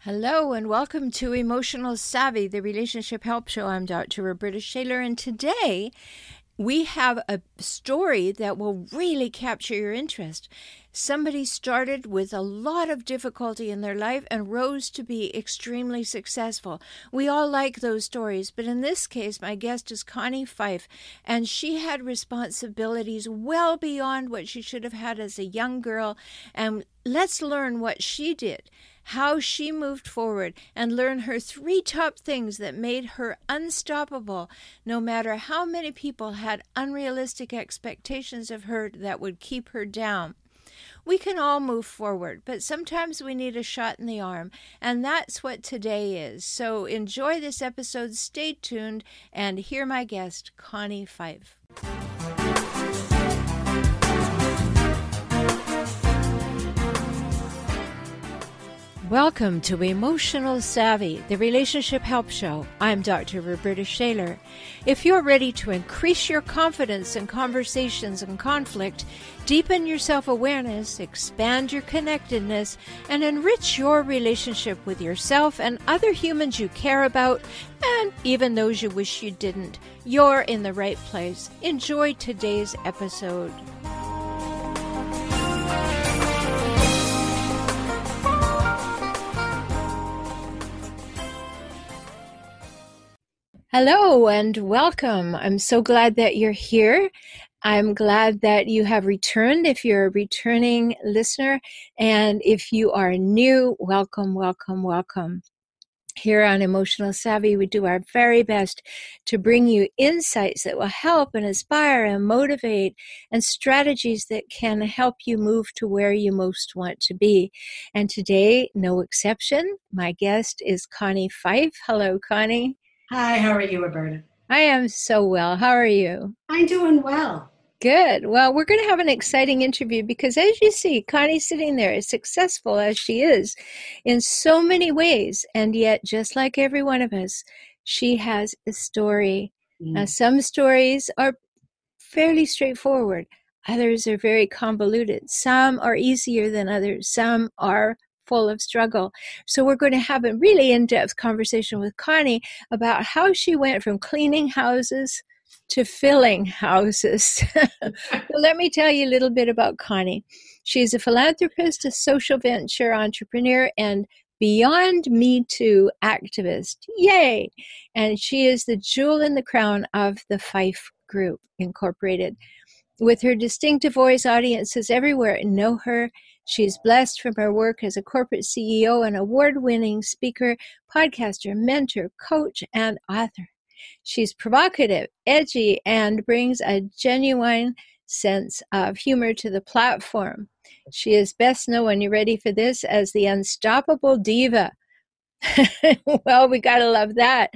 Hello, and welcome to Emotional Savvy, the relationship help show. I'm Dr. Roberta Shaler, and today we have a story that will really capture your interest. Somebody started with a lot of difficulty in their life and rose to be extremely successful. We all like those stories, but in this case, my guest is Connie Fife, and she had responsibilities well beyond what she should have had as a young girl. And let's learn what she did how she moved forward and learn her three top things that made her unstoppable, no matter how many people had unrealistic expectations of her that would keep her down. We can all move forward, but sometimes we need a shot in the arm, and that's what today is. So enjoy this episode, stay tuned, and hear my guest, Connie Fife. Welcome to Emotional Savvy, the relationship help show. I'm Dr. Roberta Shaler. If you're ready to increase your confidence in conversations and conflict, deepen your self awareness, expand your connectedness, and enrich your relationship with yourself and other humans you care about, and even those you wish you didn't, you're in the right place. Enjoy today's episode. Hello and welcome. I'm so glad that you're here. I'm glad that you have returned if you're a returning listener. And if you are new, welcome, welcome, welcome. Here on Emotional Savvy, we do our very best to bring you insights that will help and inspire and motivate and strategies that can help you move to where you most want to be. And today, no exception, my guest is Connie Fife. Hello, Connie. Hi, how are you, Roberta? I am so well. How are you? I'm doing well. Good. Well, we're going to have an exciting interview because, as you see, Connie's sitting there, as successful as she is in so many ways. And yet, just like every one of us, she has a story. Mm. Now, some stories are fairly straightforward, others are very convoluted. Some are easier than others, some are full of struggle. So we're going to have a really in-depth conversation with Connie about how she went from cleaning houses to filling houses. let me tell you a little bit about Connie. She's a philanthropist, a social venture entrepreneur, and Beyond Me Too activist. Yay! And she is the jewel in the crown of the Fife Group Incorporated. With her distinctive voice, audiences everywhere know her She's blessed from her work as a corporate CEO and award winning speaker, podcaster, mentor, coach, and author. She's provocative, edgy, and brings a genuine sense of humor to the platform. She is best known, you ready for this, as the unstoppable diva. well, we got to love that.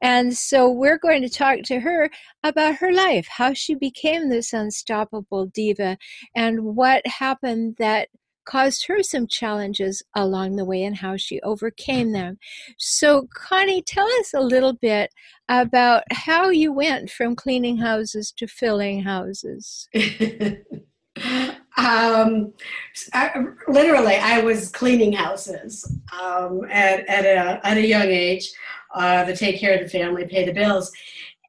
And so we're going to talk to her about her life, how she became this unstoppable diva, and what happened that caused her some challenges along the way and how she overcame them. So, Connie, tell us a little bit about how you went from cleaning houses to filling houses. um, I, literally, I was cleaning houses um, at, at, a, at a young age uh, to take care of the family, pay the bills.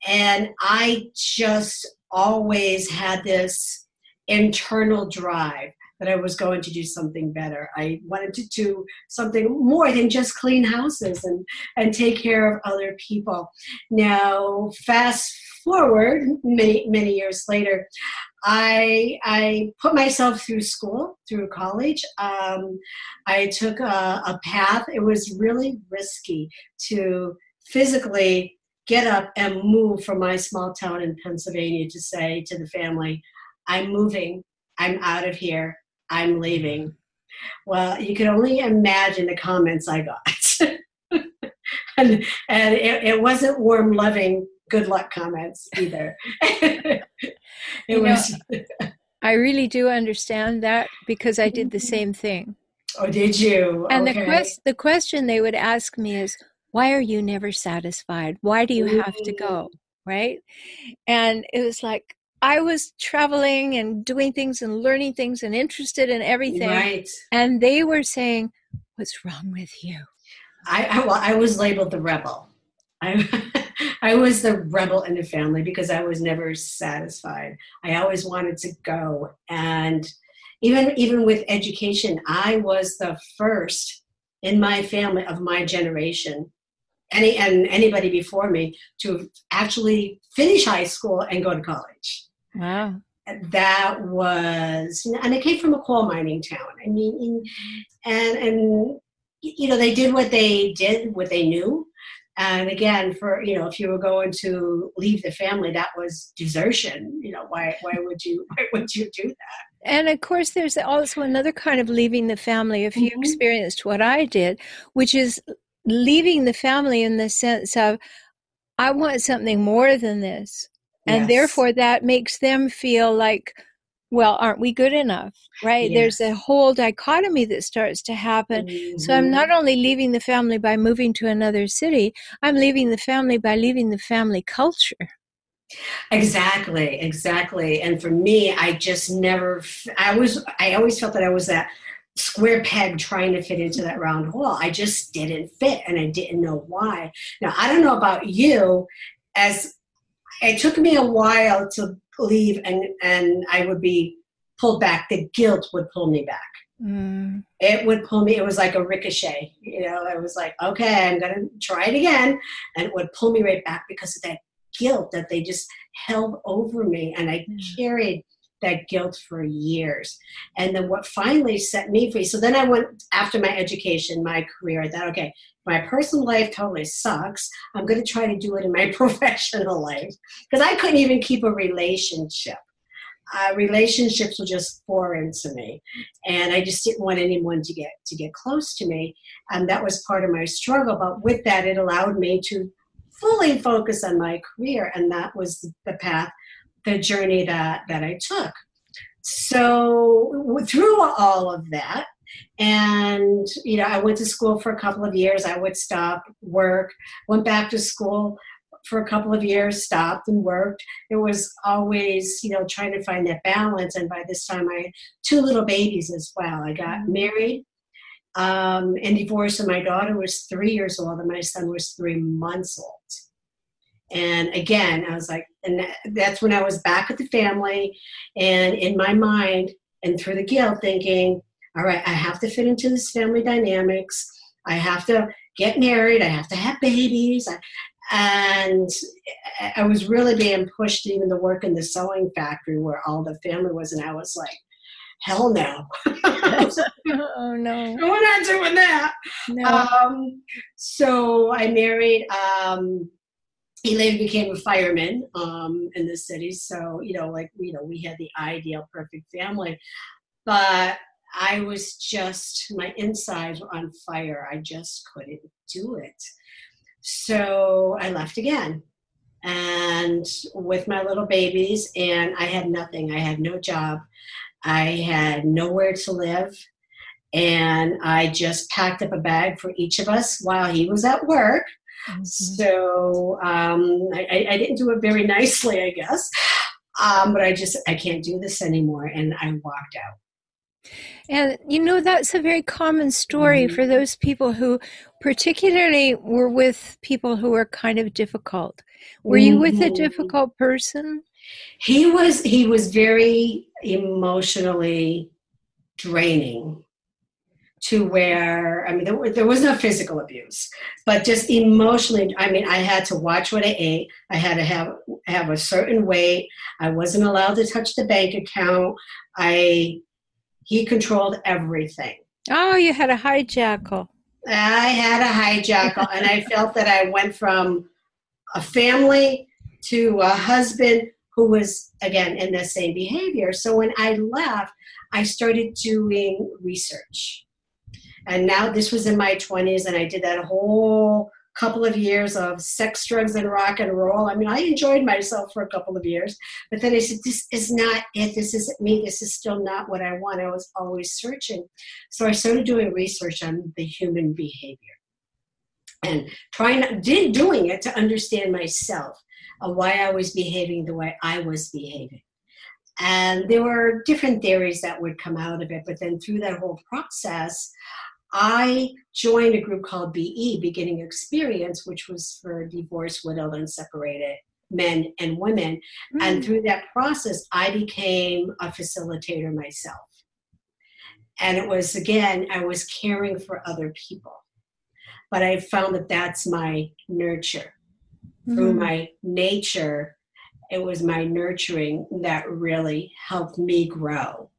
And I just always had this internal drive that I was going to do something better. I wanted to do something more than just clean houses and, and take care of other people. Now, fast forward many, many years later, I, I put myself through school, through college. Um, I took a, a path, it was really risky to physically get up and move from my small town in Pennsylvania to say to the family, I'm moving, I'm out of here, I'm leaving. Well, you can only imagine the comments I got. and and it, it, wasn't warm, loving, good luck comments either. it you was. Know, I really do understand that because I did the same thing. Oh, did you? And okay. the, quest, the question they would ask me is, why are you never satisfied? Why do you have to go? Right? And it was like, I was traveling and doing things and learning things and interested in everything. Right. And they were saying, What's wrong with you? I, I well, I was labeled the rebel. I I was the rebel in the family because I was never satisfied. I always wanted to go. And even even with education, I was the first in my family of my generation any and anybody before me to actually finish high school and go to college. Wow. That was, and I came from a coal mining town. I mean, and and you know they did what they did, what they knew. And again, for you know, if you were going to leave the family, that was desertion. You know, why why would you why would you do that? And of course, there's also another kind of leaving the family. If you mm-hmm. experienced what I did, which is leaving the family in the sense of, I want something more than this. And yes. therefore, that makes them feel like, well, aren't we good enough? Right? Yes. There's a whole dichotomy that starts to happen. Mm-hmm. So I'm not only leaving the family by moving to another city, I'm leaving the family by leaving the family culture. Exactly, exactly. And for me, I just never, I was, I always felt that I was that square peg trying to fit into that round hole. I just didn't fit and I didn't know why. Now, I don't know about you, as it took me a while to leave and, and I would be pulled back. The guilt would pull me back. Mm. It would pull me, it was like a ricochet. You know, I was like, okay, I'm going to try it again. And it would pull me right back because of that guilt that they just held over me. And I mm. carried that guilt for years. And then what finally set me free. So then I went after my education, my career, I thought, okay, my personal life totally sucks. I'm going to try to do it in my professional life because I couldn't even keep a relationship. Uh, relationships were just foreign to me, and I just didn't want anyone to get to get close to me, and that was part of my struggle. But with that, it allowed me to fully focus on my career, and that was the path the journey that that I took. So through all of that, and you know, I went to school for a couple of years. I would stop work, went back to school for a couple of years, stopped and worked. It was always, you know, trying to find that balance. And by this time, I had two little babies as well. I got mm-hmm. married um, and divorced, and my daughter was three years old, and my son was three months old. And again, I was like, and that's when I was back with the family and in my mind and through the guilt thinking, all right, I have to fit into this family dynamics. I have to get married. I have to have babies. And I was really being pushed even to work in the sewing factory where all the family was. And I was like, hell no. oh no. We're not doing that. No. Um, so I married um, he later became a fireman um, in the city. So, you know, like, you know, we had the ideal perfect family. But I was just, my insides were on fire. I just couldn't do it. So I left again. And with my little babies, and I had nothing. I had no job. I had nowhere to live. And I just packed up a bag for each of us while he was at work Mm-hmm. So um, I, I, didn't do it very nicely, I guess. Um, but I just I can't do this anymore, and I walked out. And you know that's a very common story mm-hmm. for those people who, particularly, were with people who were kind of difficult. Were mm-hmm. you with a mm-hmm. difficult person? He was. He was very emotionally draining to where I mean there, there, was no physical abuse, but just emotionally. I mean, I had to watch what I ate. I had to have have a certain weight. I wasn't allowed to touch the bank account. I he controlled everything. Oh, you had a hijackal. I had a hijackal, and I felt that I went from a family to a husband who was again in the same behavior. So when I left, I started doing research and now this was in my 20s, and I did that whole couple of years of sex, drugs, and rock and roll. I mean, I enjoyed myself for a couple of years, but then I said, This is not it. This isn't me. This is still not what I want. I was always searching. So I started doing research on the human behavior and trying, did doing it to understand myself, uh, why I was behaving the way I was behaving. And there were different theories that would come out of it, but then through that whole process, I joined a group called BE, Beginning Experience, which was for divorced, widowed, and separated men and women. Mm. And through that process, I became a facilitator myself. And it was, again, I was caring for other people. But I found that that's my nurture. Mm. Through my nature, it was my nurturing that really helped me grow.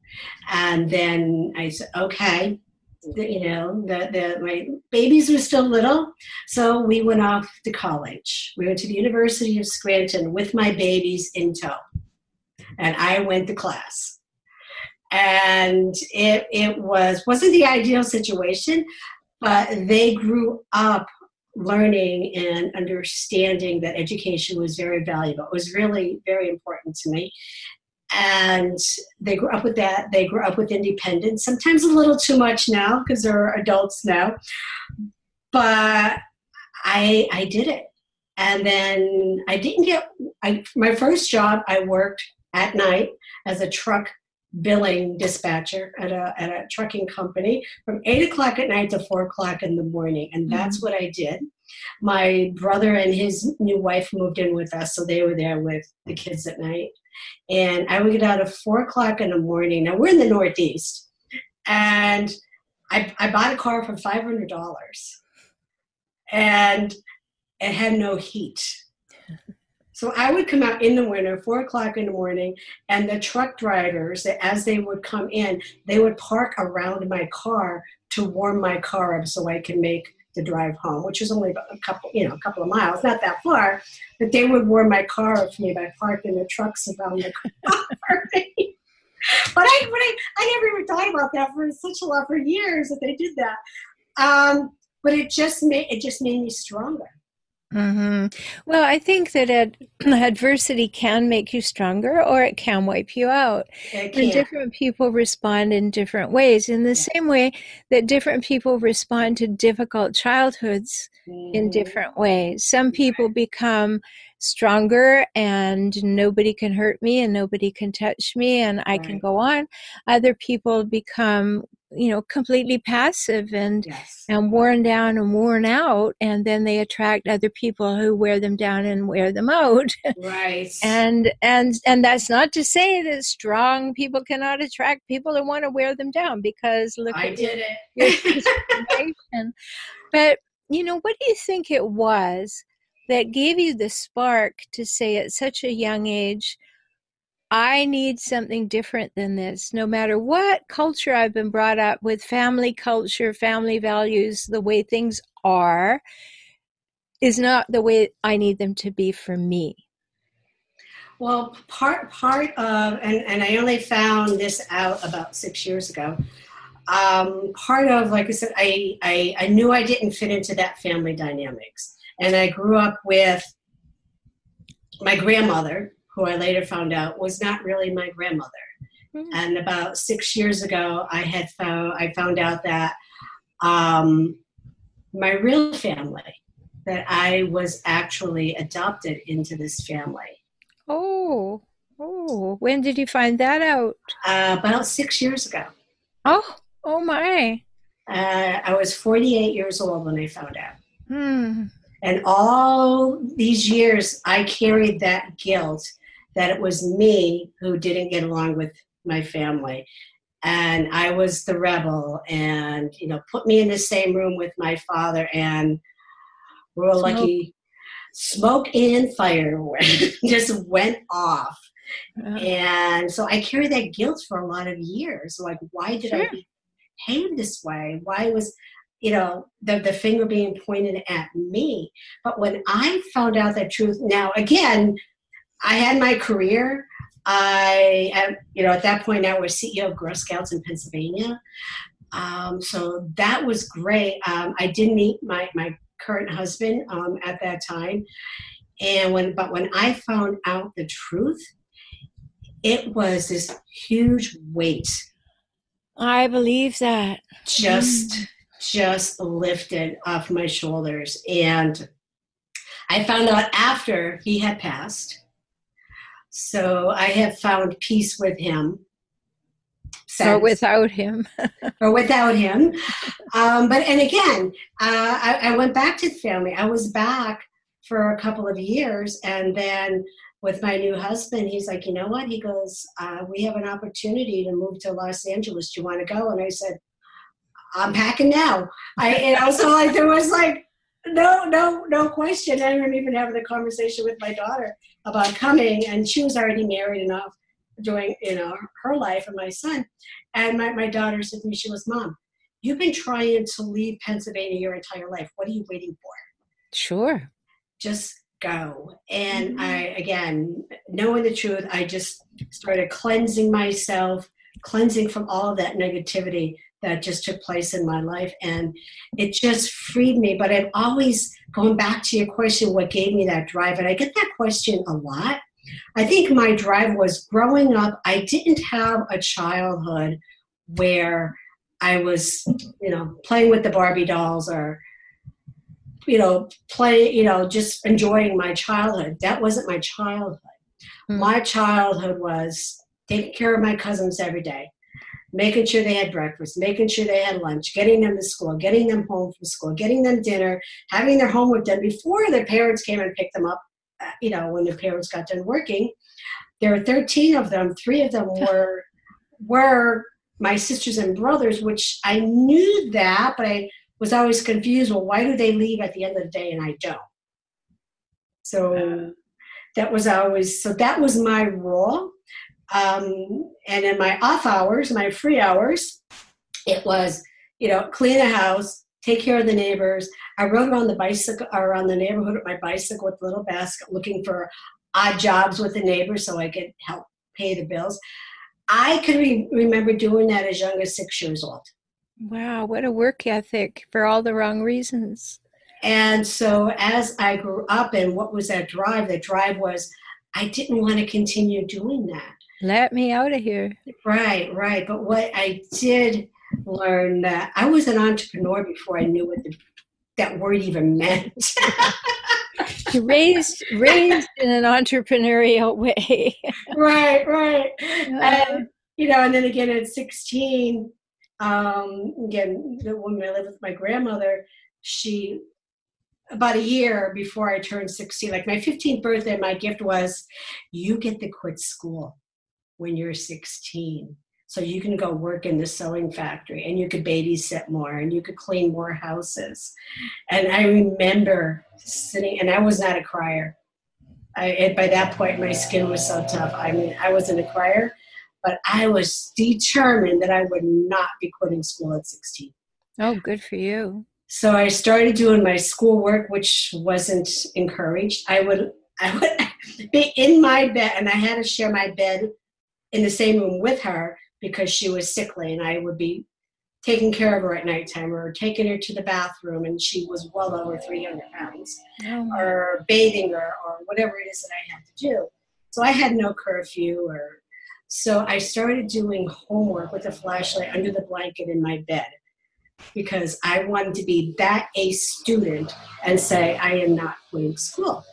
And then I said, okay, you know, the, the, my babies were still little, so we went off to college. We went to the University of Scranton with my babies in tow, and I went to class. And it, it was wasn't the ideal situation, but they grew up learning and understanding that education was very valuable. It was really very important to me and they grew up with that. They grew up with independence, sometimes a little too much now because they're adults now. But I I did it, and then I didn't get I, my first job. I worked at night as a truck billing dispatcher at a at a trucking company from eight o'clock at night to four o'clock in the morning, and that's mm-hmm. what I did. My brother and his new wife moved in with us, so they were there with the kids at night and I would get out at four o'clock in the morning. Now we're in the Northeast, and I, I bought a car for five hundred dollars, and it had no heat. So I would come out in the winter, four o'clock in the morning, and the truck drivers, as they would come in, they would park around my car to warm my car up so I can make the drive home, which is only a couple, you know, a couple of miles, not that far. But they would warm my car for me by parking the trucks around the car. But I, but I, I never even thought about that for such a lot for years that they did that. Um, but it just made it just made me stronger. Mm-hmm. Well, I think that ad- adversity can make you stronger or it can wipe you out. And different people respond in different ways. In the yeah. same way that different people respond to difficult childhoods mm-hmm. in different ways. Some people become stronger and nobody can hurt me and nobody can touch me and I right. can go on. Other people become you know completely passive and yes. and worn down and worn out and then they attract other people who wear them down and wear them out. Right. And and and that's not to say that strong people cannot attract people who want to wear them down because look I did it but you know what do you think it was that gave you the spark to say at such a young age I need something different than this. No matter what culture I've been brought up with, family culture, family values, the way things are, is not the way I need them to be for me. Well, part part of and, and I only found this out about six years ago. Um, part of, like I said, I, I I knew I didn't fit into that family dynamics, and I grew up with my grandmother who I later found out was not really my grandmother. Mm-hmm. And about six years ago, I had found I found out that um, my real family, that I was actually adopted into this family. Oh, oh! When did you find that out? Uh, about six years ago. Oh, oh my! Uh, I was 48 years old when I found out. Hmm. And all these years, I carried that guilt that it was me who didn't get along with my family and i was the rebel and you know put me in the same room with my father and we're smoke. lucky smoke and fire just went off uh-huh. and so i carried that guilt for a lot of years like why did sure. i behave this way why was you know the, the finger being pointed at me but when i found out that truth now again I had my career. I, you know, at that point I was CEO of Girl Scouts in Pennsylvania. Um, so that was great. Um, I did meet my, my current husband um, at that time. And when, but when I found out the truth, it was this huge weight. I believe that. Just, mm. just lifted off my shoulders. And I found out after he had passed So I have found peace with him. Since, or without him. or without him. Um, but, and again, uh, I, I went back to the family. I was back for a couple of years. And then with my new husband, he's like, you know what? He goes, uh, we have an opportunity to move to Los Angeles. Do you want to go? And I said, I'm packing now. I, you know, so like there was like, no, no, no question. I remember even having a conversation with my daughter about coming, and she was already married and enough doing, you know, her life and my son. And my, my daughter said to me, she was, Mom, you've been trying to leave Pennsylvania your entire life. What are you waiting for? Sure. Just go. And mm-hmm. I, again, knowing the truth, I just started cleansing myself, cleansing from all of that negativity that just took place in my life. And it just freed me. But I've always, going back to your question, what gave me that drive? And I get that question a lot. I think my drive was growing up, I didn't have a childhood where I was, you know, playing with the Barbie dolls or, you know, play, you know, just enjoying my childhood. That wasn't my childhood. Mm-hmm. My childhood was taking care of my cousins every day, making sure they had breakfast, making sure they had lunch, getting them to school, getting them home from school, getting them dinner, having their homework done before their parents came and picked them up, uh, you know, when their parents got done working. There were 13 of them, three of them were were my sisters and brothers, which I knew that, but I was always confused. Well, why do they leave at the end of the day and I don't? So that was always so that was my role. Um, and in my off hours, my free hours, it was, you know, clean the house, take care of the neighbors. I rode around the bicycle around the neighborhood with my bicycle with a little basket looking for odd jobs with the neighbors so I could help pay the bills. I could re- remember doing that as young as six years old. Wow, what a work ethic for all the wrong reasons. And so as I grew up and what was that drive? The drive was I didn't want to continue doing that. Let me out of here. Right, right. But what I did learn that I was an entrepreneur before I knew what the, that word even meant. raised raised in an entrepreneurial way. right, right. Uh, and you know, and then again at 16, um, again, the woman I lived with my grandmother, she about a year before I turned 16, like my 15th birthday, my gift was you get to quit school when you're 16. So you can go work in the sewing factory and you could babysit more and you could clean more houses. And I remember sitting, and I was not a crier. I, by that point, my skin was so tough. I mean, I wasn't a crier, but I was determined that I would not be quitting school at 16. Oh, good for you. So I started doing my schoolwork, which wasn't encouraged. I would I would be in my bed, and I had to share my bed in the same room with her because she was sickly and I would be taking care of her at nighttime or taking her to the bathroom and she was well over 300 pounds oh or bathing her or whatever it is that I had to do. So I had no curfew or so I started doing homework with a flashlight under the blanket in my bed because I wanted to be that A student and say, I am not quitting school.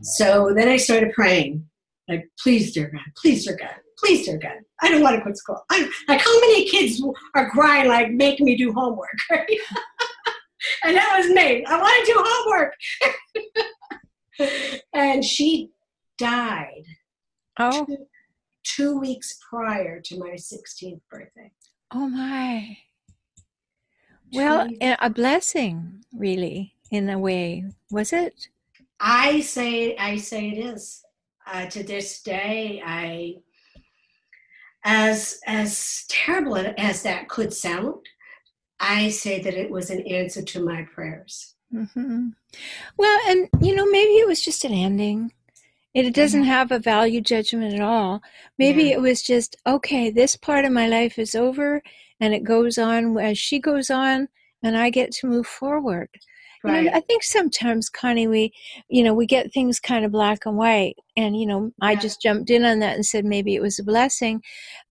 So then I started praying like, please, dear God, please, dear God, please, dear God, I don't want to quit school. I, like, how many kids are crying, like, make me do homework, right? and that was me. I want to do homework. and she died. Oh. Two, two weeks prior to my 16th birthday. Oh, my. Well, a blessing, really, in a way, was it? I say, I say it is uh, to this day, I, as as terrible as that could sound, I say that it was an answer to my prayers. Mm-hmm. Well, and you know, maybe it was just an ending. It doesn't mm-hmm. have a value judgment at all. Maybe yeah. it was just okay. This part of my life is over, and it goes on as she goes on, and I get to move forward. Right. Know, I think sometimes, Connie, we, you know, we get things kind of black and white, and you know, I just jumped in on that and said maybe it was a blessing,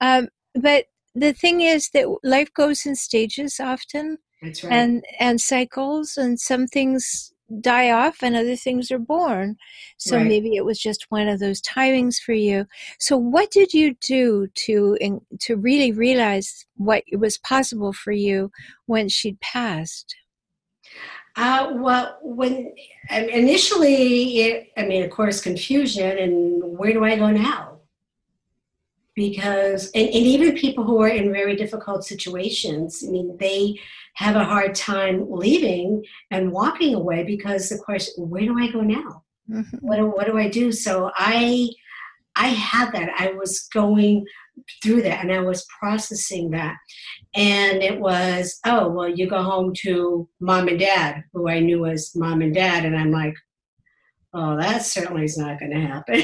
um, but the thing is that life goes in stages often, right. and and cycles, and some things die off and other things are born. So Right. maybe it was just one of those timings for you. So what did you do to in, to really realize what was possible for you when she'd passed? Uh, well, when initially, it, I mean, of course, confusion and where do I go now? Because, and, and even people who are in very difficult situations, I mean, they have a hard time leaving and walking away because the question, where do I go now? Mhm. what do, what do I do? So I I had that. I was going through that and I was processing that. And it was, oh, well, you go home to mom and dad, who I knew as mom and dad. And I'm like, oh, that certainly is not going to happen.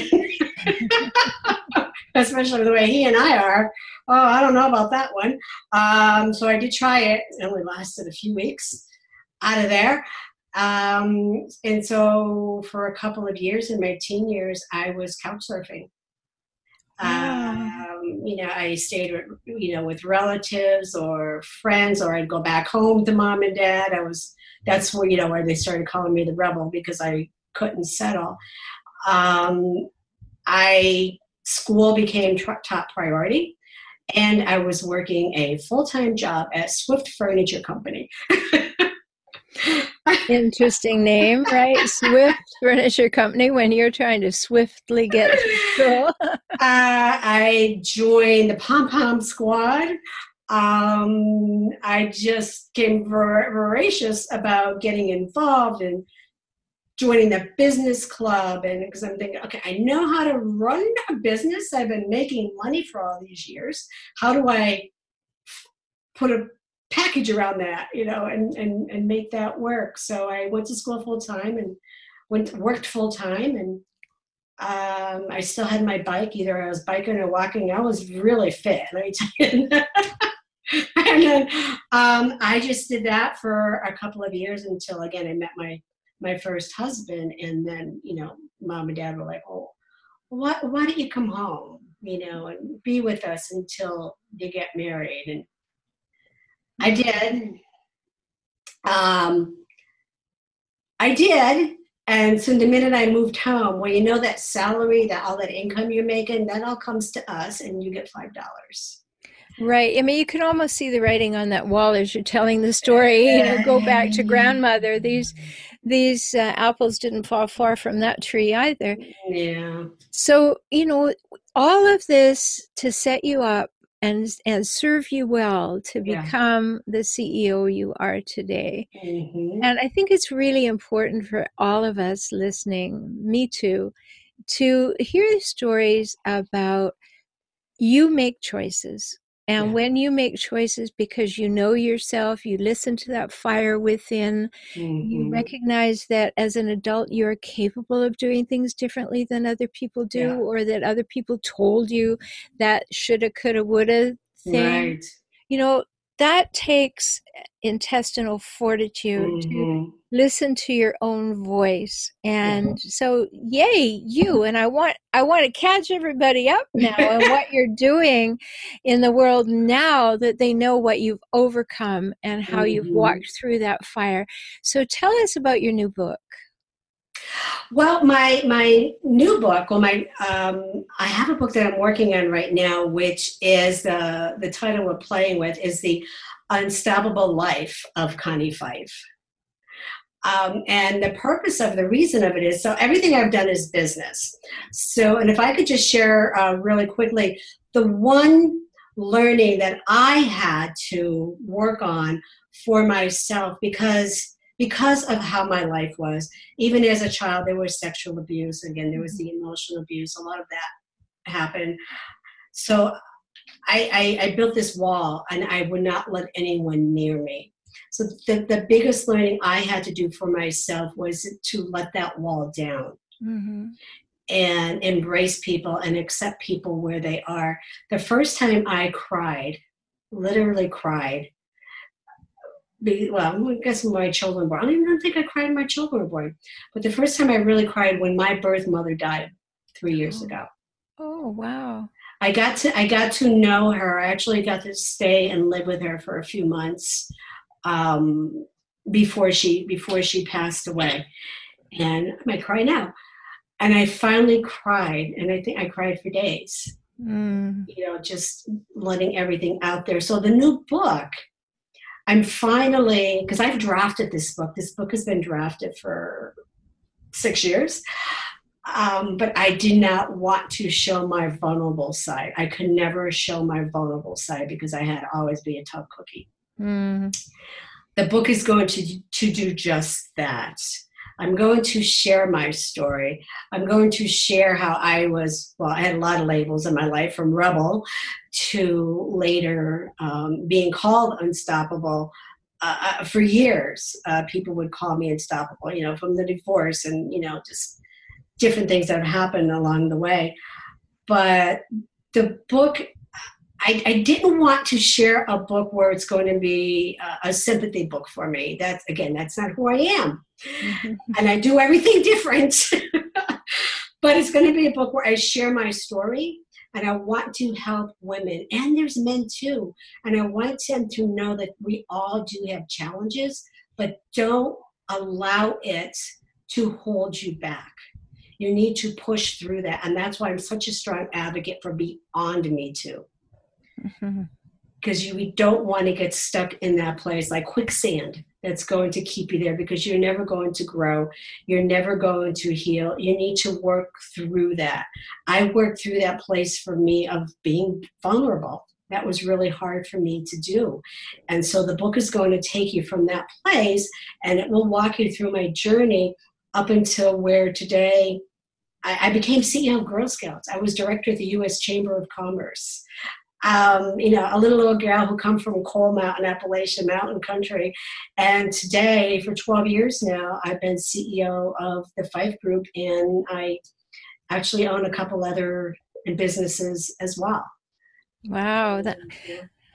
Especially the way he and I are. Oh, I don't know about that one. Um, so I did try it. It only lasted a few weeks out of there. Um, and so for a couple of years in my teen years, I was couch surfing. Um, you know, I stayed with, you know, with relatives or friends, or I'd go back home to mom and dad. I was, that's where, you know, where they started calling me the rebel because I couldn't settle. Um, I, school became top priority and I was working a full-time job at Swift Furniture Company. Interesting name, right? Swift Furniture Company when you're trying to swiftly get uh, I joined the Pom Pom Squad. Um, I just came vor- voracious about getting involved and joining the business club. And because I'm thinking, okay, I know how to run a business. I've been making money for all these years. How do I put a package around that, you know, and and and make that work? So I went to school full time and went worked full time and um, I still had my bike. Either I was biking or walking. I was really fit. Let me tell you. and then um, I just did that for a couple of years until again I met my my first husband, and then you know mom and dad were like, "Oh, why why don't you come home? You know, and be with us until you get married." And I did. Um, I did. And so the minute I moved home, well, you know that salary, that all that income you're making, that all comes to us, and you get five dollars. Right. I mean, you can almost see the writing on that wall as you're telling the story. You know, go back to grandmother. These these uh, apples didn't fall far from that tree either. Yeah. So, you know, all of this to set you up and and serve you well to Yeah. become the CEO you are today. hmm And I think it's really important for all of us listening, me too, to hear stories about you make choices. And Yeah. when you make choices because you know yourself, you listen to that fire within, you hmm recognize that as an adult you're capable of doing things differently than other people do, Yeah. or that other people told you that shoulda, coulda, woulda thing. Right. You know, that takes intestinal fortitude to hmm listen to your own voice and so yay you and i want i want to catch everybody up now and what you're doing in the world now that they know what you've overcome and how you've Mhm. walked through that fire. So tell us about your new book Well, my my new book, well, my um, I have a book that I'm working on right now, which is the the title we're playing with is the Unstoppable Life of Connie Fife. Um, and the purpose of the reason of it is so everything I've done is business. So, and if I could just share uh, really quickly, the one learning that I had to work on for myself because because of how my life was even as a child there was sexual abuse. Again there was the emotional abuse. A lot of that happened. So I, I, I built this wall and i would not let anyone near me. So the, the biggest learning i had to do for myself was to let that wall down. Mm-hmm. and embrace people and accept people where they are. The first time i cried literally cried be- well, I guess my children were born. I don't even think I cried when my children were born. But the first time I really cried when my birth mother died three years Oh. ago. oh wow I got to I got to know her. I actually got to stay and live with her for a few months. Um, before she before she passed away. And I might cry now. And I finally cried, and I think I cried for days. Mm. You know, just letting everything out there. So the new book, I'm finally because I've drafted this book. This book has been drafted for six years. Um, but I did not want to show my vulnerable side. I could never show my vulnerable side because I had to always be a tough cookie. Mm. The book is going to, to do just that. I'm going to share my story. I'm going to share how I was, well, I had a lot of labels in my life from rebel to later um, being called unstoppable. Uh, uh, for years, uh, people would call me unstoppable, you know, from the divorce and, you know, just different things that have happened along the way. But the book I, I, didn't want to share a book where it's going to be a, a, sympathy book for me. That's again, that's not who I am, mm-hmm. and I do everything different. but it's going to be a book where I share my story, and I want to help women, and there's men too, and I want them to know that we all do have challenges, but don't allow it to hold you back. You need to push through that, and that's why I'm such a strong advocate for Beyond Me Too because mm-hmm. you don't want to get stuck in that place like quicksand that's going to keep you there because you're never going to grow you're never going to heal you need to work through that i worked through that place for me of being vulnerable that was really hard for me to do and so the book is going to take you from that place and it will walk you through my journey up until where today I, became CEO of Girl Scouts. I was director of the U.S. Chamber of Commerce um, you know, a little little girl who come from Coal Mountain, Appalachian Mountain Country, and today for 12 years now, I've been CEO of the Fife Group, and I actually own a couple other businesses as well. Wow, that.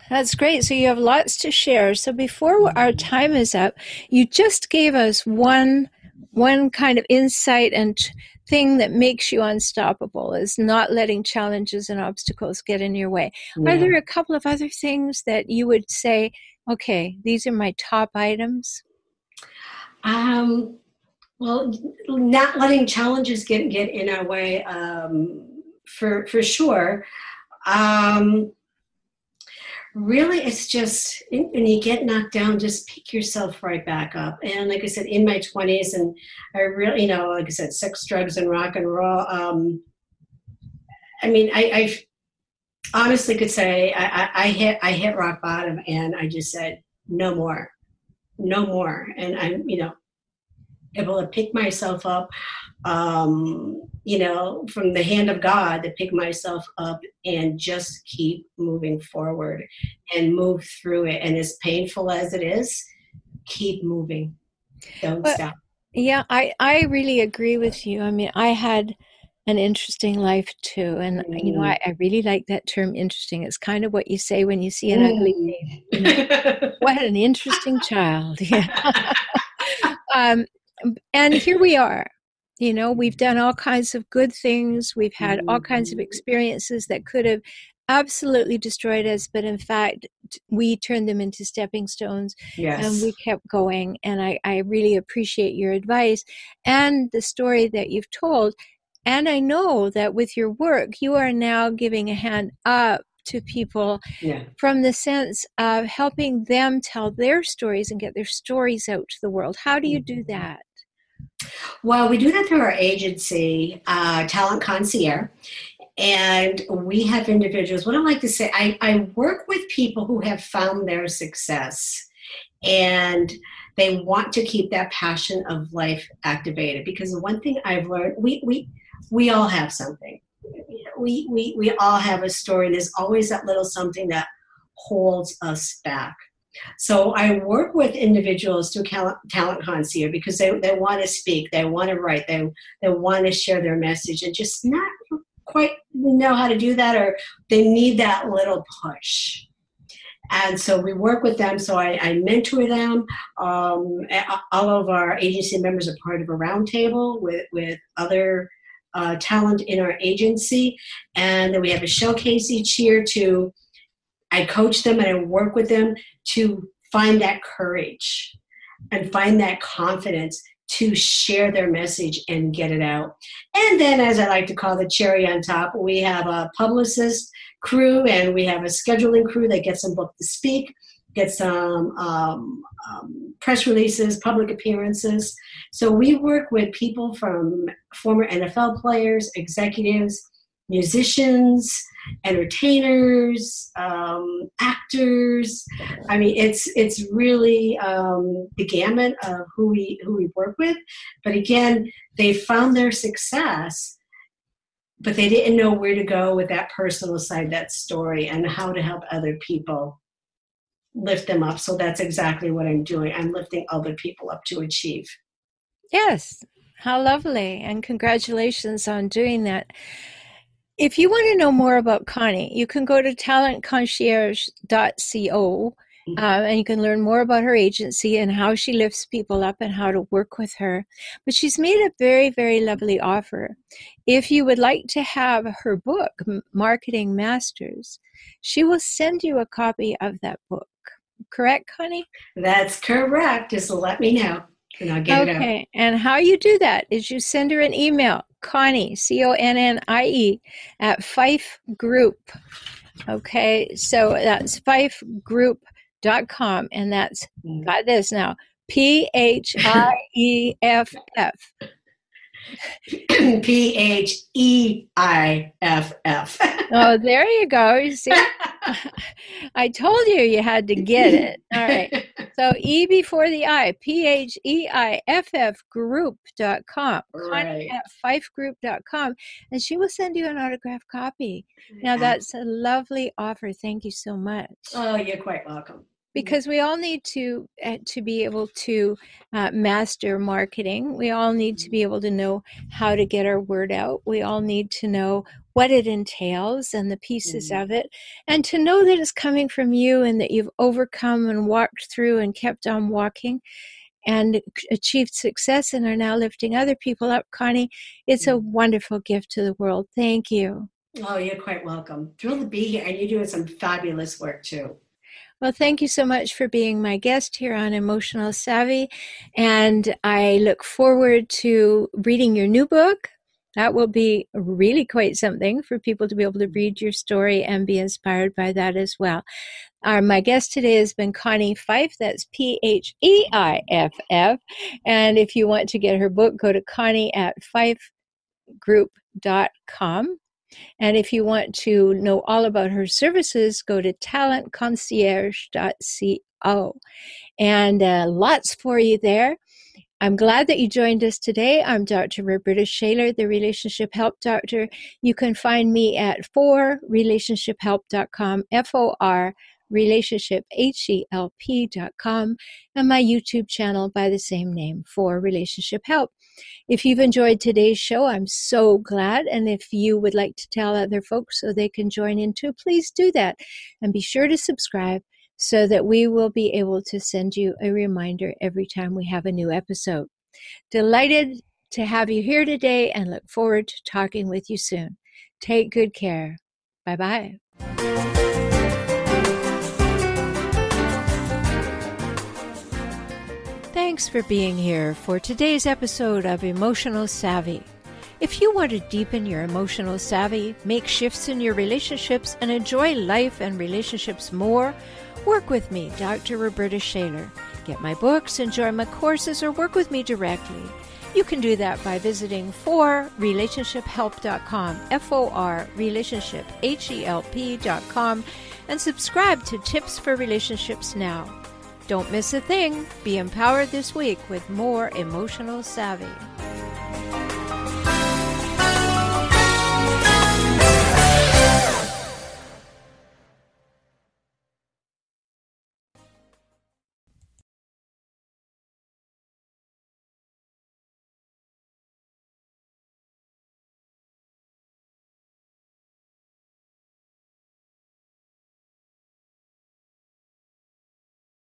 That's great. So you have lots to share. So before our time is up, you just gave us one one kind of insight and thing that makes you unstoppable is not letting challenges and obstacles get in your way. Yeah. Are there a couple of other things that you would say, okay, these are my top items? Um, well, not letting challenges get get in our way um, for for sure. Um, really it's just when you get knocked down just pick yourself right back up. And like i said in my 20s and i really you know like i said sex drugs and rock and roll um i mean i i honestly could say I, I, I hit i hit rock bottom and i just said no more. No more. And i'm you know able to pick myself up um, you know, from the hand of God to pick myself up and just keep moving forward and move through it. And as painful as it is, keep moving. Don't but, stop. Yeah, I, I really agree with you. I mean, I had an interesting life too. And, mm. you know, I, I, really like that term interesting. It's kind of what you say when you see an mm. ugly baby. What an interesting child. Yeah. um, and here we are you know, we've done all kinds of good things. We've had all kinds of mm-hmm. experiences that could have absolutely destroyed us, but in fact, we turned them into stepping stones yes. and we kept going. And I, I really appreciate your advice and the story that you've told. And I know that with your work, you are now giving a hand up to people yeah. from the sense of helping them tell their stories and get their stories out to the world. How do you do mm-hmm. that? Well, we do that through our agency, uh, Talent Concierge. And we have individuals, what I like to say, I, I work with people who have found their success and they want to keep that passion of life activated. Because the one thing I've learned, we, we, we all have something. We, we, we all have a story. There's always that little something that holds us back. So I work with individuals through Talent Concierge because they, they want to speak, they want to write, they, they want to share their message and just not quite know how to do that or they need that little push. And so we work with them. So I, I mentor them. Um, all of our agency members are part of a roundtable with, with other uh, talent in our agency. And then we have a showcase each year to I coach them and I work with them to find that courage. and find that confidence to share their message and get it out. And then, as I like to call the cherry on top, we have a publicist crew and we have a scheduling crew that gets them booked to speak, get some um, um, press releases, public appearances. So we work with people from former NFL players, executives, musicians, entertainers, um, actors. I mean, it's it's really um, the gamut of who we who we work with. But again, they found their success, but they didn't know where to go with that personal side, that story, and how to help other people lift them up. So that's exactly what I'm doing. I'm lifting other people up to achieve. Yes. How lovely. And congratulations on doing that. If you want to know more about Connie, you can go to talentconcierge.co uh, and you can learn more about her agency and how she lifts people up and how to work with her. But she's made a very, very lovely offer. If you would like to have her book, Marketing Masters, she will send you a copy of that book. Correct, Connie? That's correct. Just let me know and I'll get okay. it out. Okay. And how you do that is you send her an email, Connie, C O N N I E, at Pheiff Group. Okay. So that's Pheiff Group dot com and that's mm. got this now P H I E F F. P H E I F F. Oh, there you go. You see, I told you you had to get it. All right. So E before the I, P H E I F F group.com. Right. At pheiffgroup.com. And she will send you an autographed copy. Now, that's a lovely offer. Thank you so much. Oh, you're quite welcome because we all need to uh, to be able to uh, master marketing. We all need to be able to know how to get our word out. We all need to know what it entails and the pieces mm-hmm. of it. And to know that it's coming from you and that you've overcome and walked through and kept on walking and achieved success and are now lifting other people up connie it's a mm-hmm. wonderful gift to the world. Thank you. Oh you're quite welcome. Thrilled to be here and you're doing some fabulous work too well, thank you so much for being my guest here on Emotional Savvy. And I look forward to reading your new book. That will be really quite something for people to be able to read your story and be inspired by that as well. Our, my guest today has been Connie Pheiff. That's P H E I F F. And if you want to get her book, go to Connie at Pheiff pheiffgroup.com. And if you want to know all about her services, go to talentconcierge.co. And uh, lots for you there. I'm glad that you joined us today. I'm Dr. Roberta Shaler, the Relationship Help Doctor. You can find me at forrelationshiphelp.com, F O R relationship, H-E-L-P.com, and my YouTube channel by the same name, For Relationship Help. If you've enjoyed today's show, I'm so glad. And if you would like to tell other folks so they can join in too, please do that. And be sure to subscribe so that we will be able to send you a reminder every time we have a new episode. Delighted to have you here today and look forward to talking with you soon. Take good care. Bye bye. Thanks for being here for today's episode of Emotional Savvy. If you want to deepen your emotional savvy, make shifts in your relationships, and enjoy life and relationships more, work with me, Dr. Roberta Shaler. Get my books, enjoy my courses, or work with me directly. You can do that by visiting forrelationshiphelp.com, F O R relationship, H E L P.com, and subscribe to Tips for Relationships Now. Don't miss a thing. Be empowered this week with more emotional savvy.